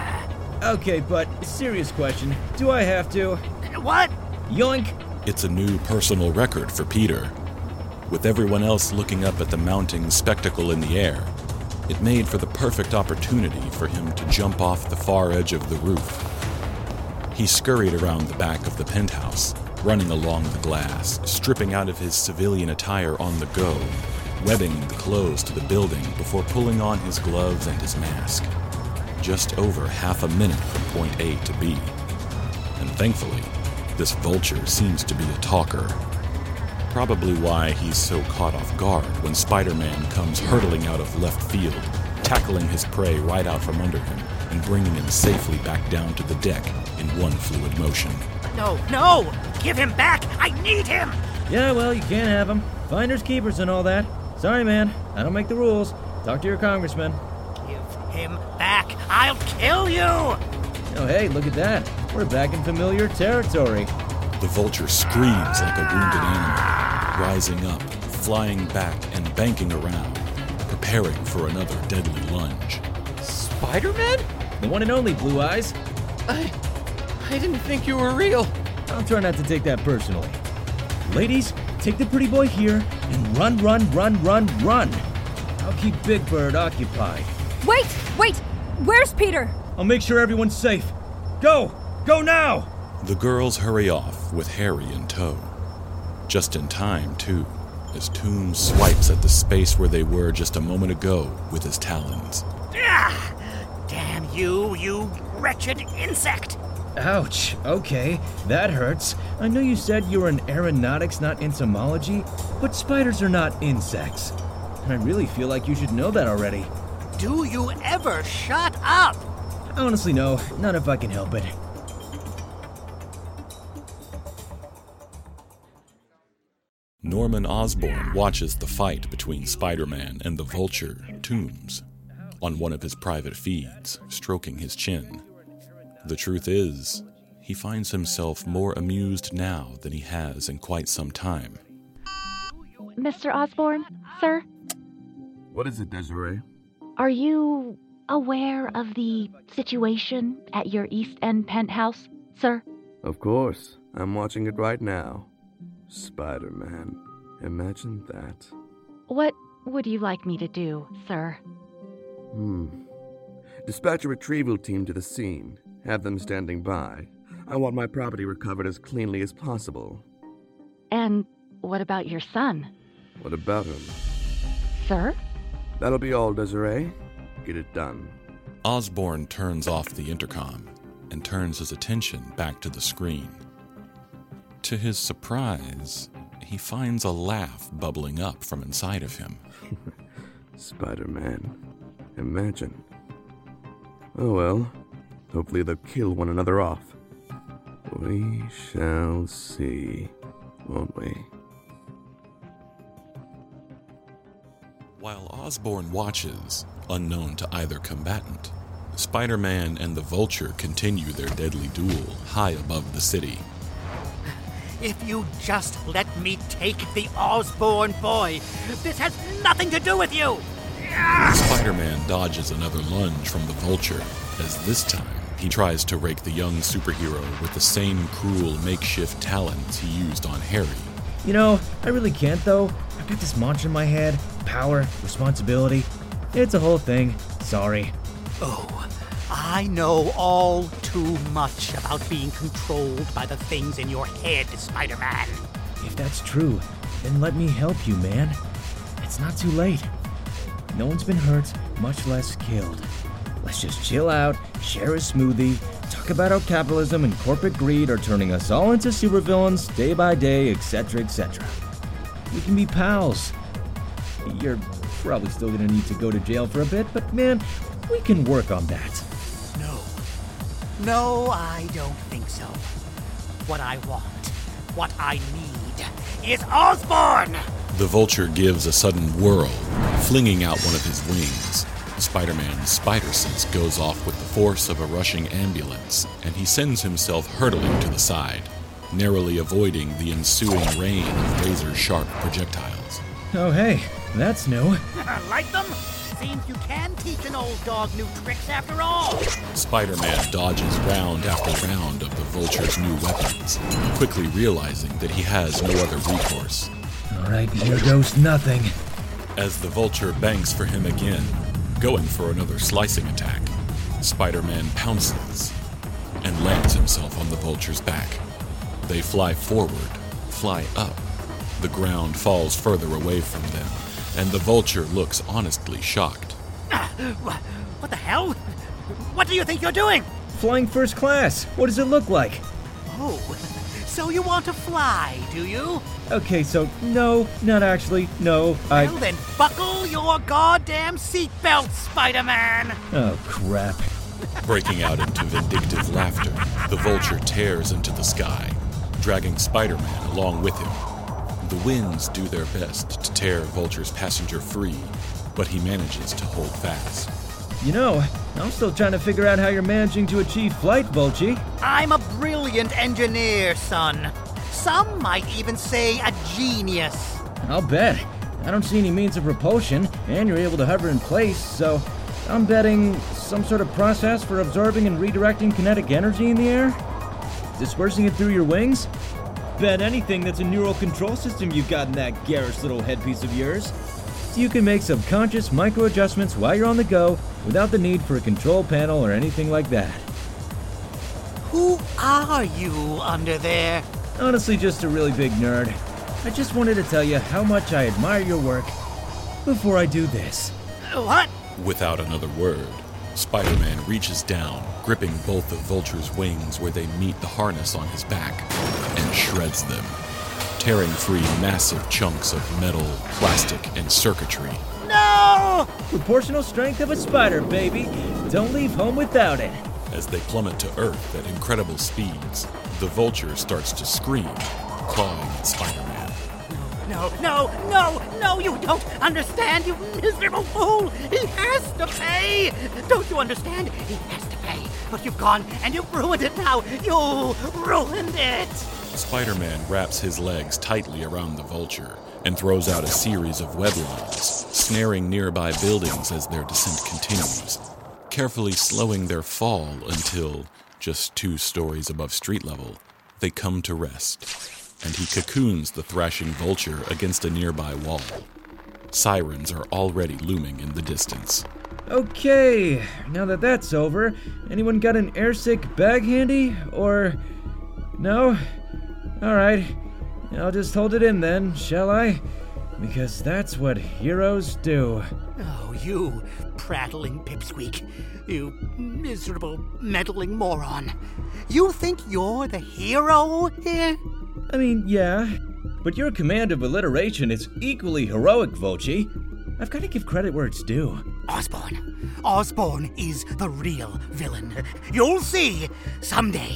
B: Okay, but serious question. Do I have to?
I: What?
B: Yoink!
A: It's a new personal record for Peter. With everyone else looking up at the mounting spectacle in the air, it made for the perfect opportunity for him to jump off the far edge of the roof. He scurried around the back of the penthouse, running along the glass, stripping out of his civilian attire on the go, webbing the clothes to the building before pulling on his gloves and his mask. Just over half a minute from point A to B. And thankfully, this vulture seems to be a talker. Probably why he's so caught off guard when Spider Man comes hurtling out of left field, tackling his prey right out from under him and bringing him safely back down to the deck in one fluid motion.
I: No, no! Give him back! I need him!
B: Yeah, well, you can't have him. Finders keepers and all that. Sorry, man. I don't make the rules. Talk to your congressman.
I: Give him back! I'll kill you!
B: Oh, hey, look at that. We're back in familiar territory.
A: The vulture screams like a wounded animal, rising up, flying back, and banking around, preparing for another deadly lunge.
H: Spider Man?
B: The one and only Blue Eyes.
H: I. I didn't think you were real.
B: I'll try not to take that personally. Ladies, take the pretty boy here and run, run, run, run, run. I'll keep Big Bird occupied.
G: Wait, wait! Where's Peter?
B: I'll make sure everyone's safe. Go! Go now!
A: The girls hurry off with Harry in tow. Just in time, too, as Toombs swipes at the space where they were just a moment ago with his talons.
I: Ah, damn you, you wretched insect!
B: Ouch. Okay, that hurts. I know you said you were in aeronautics, not entomology, but spiders are not insects. And I really feel like you should know that already.
I: Do you ever shut up?
B: Honestly, no. Not if I can help it.
A: Norman Osborn watches the fight between Spider Man and the vulture, Toombs, on one of his private feeds, stroking his chin. The truth is, he finds himself more amused now than he has in quite some time.
O: Mr. Osborn, sir,
K: What is it, Desiree?
O: are you aware of the situation at your East End penthouse, sir?
K: Of course. I'm watching it right now. Spider Man. Imagine that.
O: What would you like me to do, sir?
K: Hmm. Dispatch a retrieval team to the scene. Have them standing by. I want my property recovered as cleanly as possible.
O: And what about your son,
K: What about him?
O: sir?
K: That'll be all, Desiree. Get it done.
A: Osborn turns off the intercom and turns his attention back to the screen. To his surprise, he finds a laugh bubbling up from inside of him. [laughs]
K: Spider Man. Imagine. Oh well. Hopefully, they'll kill one another off. We shall see, won't we?
A: While Osborn watches, unknown to either combatant, Spider Man and the Vulture continue their deadly duel high above the city.
I: If you just let me take the Osborn boy, this has nothing to do with you!
A: Spider Man dodges another lunge from the Vulture, as this time he tries to rake the young superhero with the same cruel makeshift talons he used on Harry.
B: You know, I really can't though. I've got this mantra in my head power, responsibility. It's a whole thing. Sorry.
I: Oh, I know all too much about being controlled by the things in your head, Spider Man.
B: If that's true, then let me help you, man. It's not too late. No one's been hurt, much less killed. Let's just chill out, share a smoothie, talk about how capitalism and corporate greed are turning us all into supervillains day by day, etc., etc. We can be pals. You're probably still gonna need to go to jail for a bit, but man, we can work on that.
I: No. No, I don't think so. What I want, what I need, is Osborn!
A: The vulture gives a sudden whirl, flinging out one of his wings. Spider Man's spider sense goes off with the force of a rushing ambulance, and he sends himself hurtling to the side, narrowly avoiding the ensuing rain of razor sharp projectiles.
B: Oh, hey, that's new. [laughs]
I: like them? Seems you can teach an old dog new tricks after all.
A: Spider Man dodges round after round of the vulture's new weapons, quickly realizing that he has no other recourse.
B: Alright, here goes nothing.
A: As the vulture banks for him again, going for another slicing attack, Spider Man pounces and lands himself on the vulture's back. They fly forward, fly up. The ground falls further away from them, and the vulture looks honestly shocked.
I: What the hell? What do you think you're doing?
B: Flying first class. What does it look like?
I: Oh, so you want to fly, do you?
B: Okay, so no, not actually. No, I.
I: Well, then buckle your goddamn seatbelt, Spider Man!
B: Oh, crap.
A: Breaking out into vindictive laughter, the vulture tears into the sky, dragging Spider Man along with him. The winds do their best to tear Vulture's passenger free, but he manages to hold fast.
B: You know, I'm still trying to figure out how you're managing to achieve flight, Vulture.
I: I'm a brilliant engineer, son. Some might even say a genius.
B: I'll bet. I don't see any means of propulsion, and you're able to hover in place, so I'm betting some sort of process for absorbing and redirecting kinetic energy in the air? Dispersing it through your wings? Bet anything that's a neural control system you've got in that garish little headpiece of yours. So you can make subconscious micro adjustments while you're on the go without the need for a control panel or anything like that.
I: Who are you under there?
B: Honestly, just a really big nerd. I just wanted to tell you how much I admire your work before I do this.
I: What?
A: Without another word, Spider Man reaches down, gripping both the vulture's wings where they meet the harness on his back, and shreds them, tearing free massive chunks of metal, plastic, and circuitry.
I: No!
B: Proportional strength of a spider, baby. Don't leave home without it.
A: As they plummet to Earth at incredible speeds, the vulture starts to scream, clawing at Spider Man.
I: No, no, no, no, you don't understand, you miserable fool! He has to pay! Don't you understand? He has to pay. But you've gone and you've ruined it now! You ruined it!
A: Spider Man wraps his legs tightly around the vulture and throws out a series of web lines, snaring nearby buildings as their descent continues, carefully slowing their fall until, just two stories above street level, they come to rest, and he cocoons the thrashing vulture against a nearby wall. Sirens are already looming in the distance.
B: Okay, now that that's over, anyone got an airsick bag handy? Or. No? Alright, I'll just hold it in then, shall I? Because that's what heroes do.
I: Oh, you prattling pipsqueak. You miserable, meddling moron. You think you're the hero here?
B: I mean, yeah, but your command of alliteration is equally heroic, Volchi. I've got to give credit where it's due.
I: Osborn. Osborn is the real villain. You'll see someday.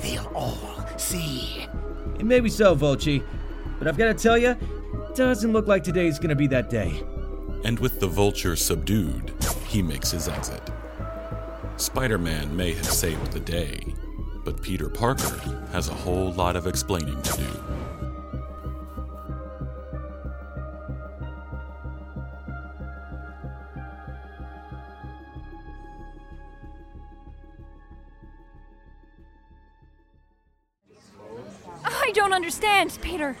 I: They'll all see.
B: Maybe so, Volchi. But I've got to tell you, doesn't look like today's gonna be that day.
A: And with the vulture subdued, he makes his exit. Spider Man may have saved the day, but Peter Parker has a whole lot of explaining to do.
G: I don't understand, Peter.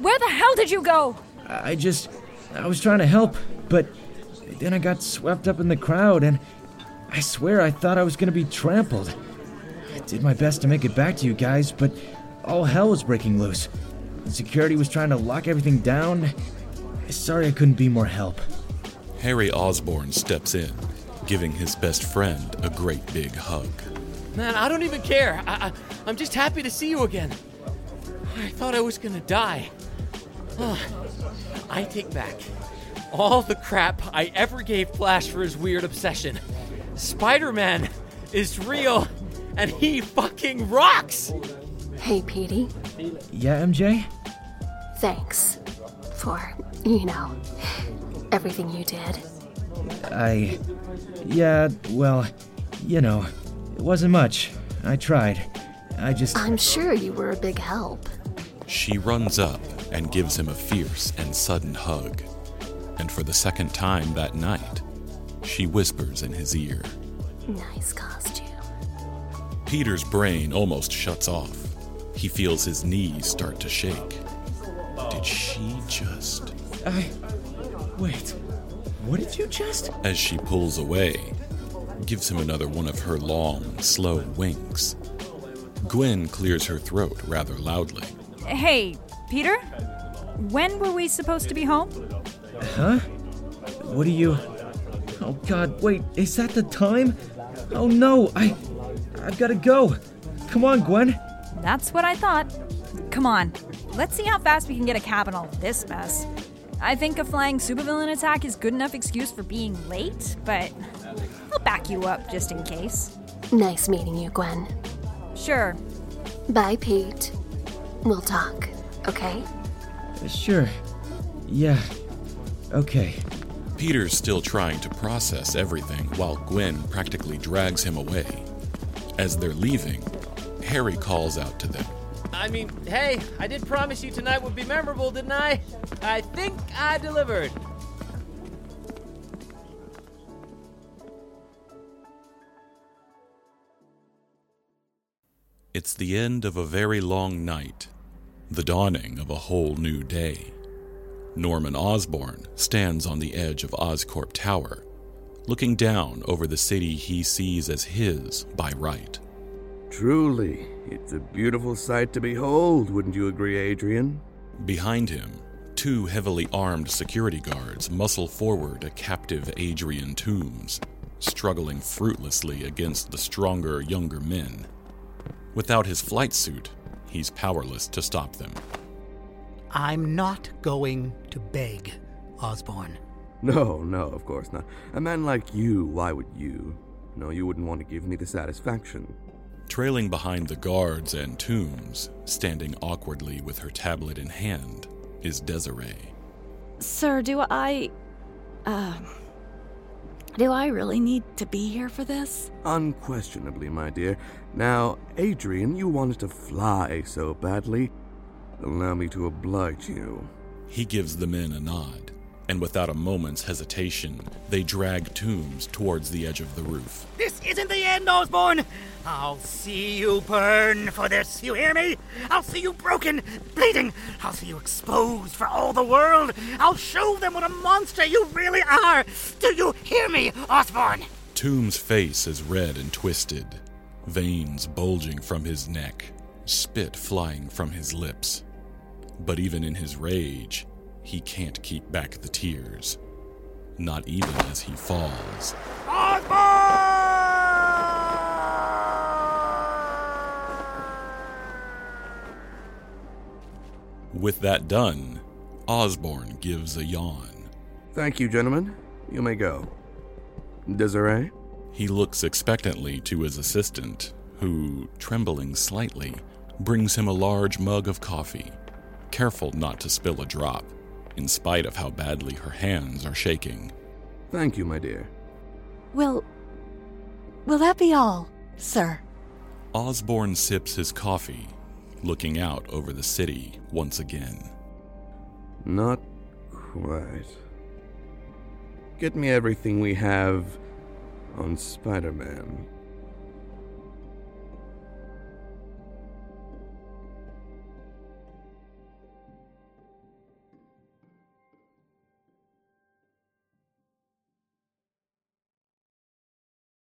G: Where the hell did you go?
B: I just. I was trying to help, but then I got swept up in the crowd, and I swear I thought I was gonna be trampled. I did my best to make it back to you guys, but all hell was breaking loose. Security was trying to lock everything down. Sorry I couldn't be more help.
A: Harry Osborn steps in, giving his best friend a great big hug.
H: Man, I don't even care. I, I, I'm just happy to see you again. I thought I was gonna die. Oh, I take back all the crap I ever gave Flash for his weird obsession. Spider Man is real, and he fucking rocks!
L: Hey, Petey.
B: Yeah, MJ?
L: Thanks for, you know, everything you did.
B: I. Yeah, well, you know, it wasn't much. I tried. I just.
L: I'm sure you were a big help.
A: She runs up and gives him a fierce and sudden hug. And for the second time that night, she whispers in his ear.
L: Nice costume.
A: Peter's brain almost shuts off. He feels his knees start to shake. Did she just.
B: I. Wait. What did you just.
A: As she pulls away, gives him another one of her long, slow winks. Gwen clears her throat rather loudly.
G: Hey, Peter? When were we supposed to be home?
B: Huh? What are you. Oh god, wait, is that the time? Oh no, I. I've gotta go. Come on, Gwen.
G: That's what I thought. Come on, let's see how fast we can get a cab in all this mess. I think a flying supervillain attack is good enough excuse for being late, but I'll back you up just in case.
L: Nice meeting you, Gwen.
G: Sure.
L: Bye, Pete. We'll talk, okay?
B: Sure. Yeah. Okay.
A: Peter's still trying to process everything while Gwen practically drags him away. As they're leaving, Harry calls out to them.
H: I mean, hey, I did promise you tonight would be memorable, didn't I? I think I delivered.
A: It's the end of a very long night, the dawning of a whole new day. Norman Osborn stands on the edge of Oscorp Tower, looking down over the city he sees as his by right.
K: Truly, it's a beautiful sight to behold, wouldn't you agree, Adrian?
A: Behind him, two heavily armed security guards muscle forward a captive Adrian Toombs, struggling fruitlessly against the stronger, younger men. Without his flight suit, he's powerless to stop them.
I: I'm not going to beg, Osborn.
K: No, no, of course not. A man like you, why would you? No, you wouldn't want to give me the satisfaction.
A: Trailing behind the guards and Toombs, standing awkwardly with her tablet in hand, is Desiree.
O: Sir, do I. Uh. Do I really need to be here for this?
K: Unquestionably, my dear. Now, Adrian, you wanted to fly so badly. Allow me to oblige you.
A: He gives the men a nod, and without a moment's hesitation, they drag Toombs towards the edge of the roof.
I: This isn't the end, Osborn! I'll see you burn for this, you hear me? I'll see you broken, bleeding. I'll see you exposed for all the world. I'll show them what a monster you really are. Do you hear me, Osborn?
A: Toombs' face is red and twisted, veins bulging from his neck, spit flying from his lips. But even in his rage, he can't keep back the tears. Not even as he falls. With that done, Osborn gives a yawn.
K: Thank you, gentlemen. You may go. Desiree?
A: He looks expectantly to his assistant, who, trembling slightly, brings him a large mug of coffee, careful not to spill a drop, in spite of how badly her hands are shaking.
K: Thank you, my dear.
P: Will. Will that be all, sir?
A: Osborn sips his coffee, looking out over the city once again.
K: Not quite. Get me everything we have on Spider Man.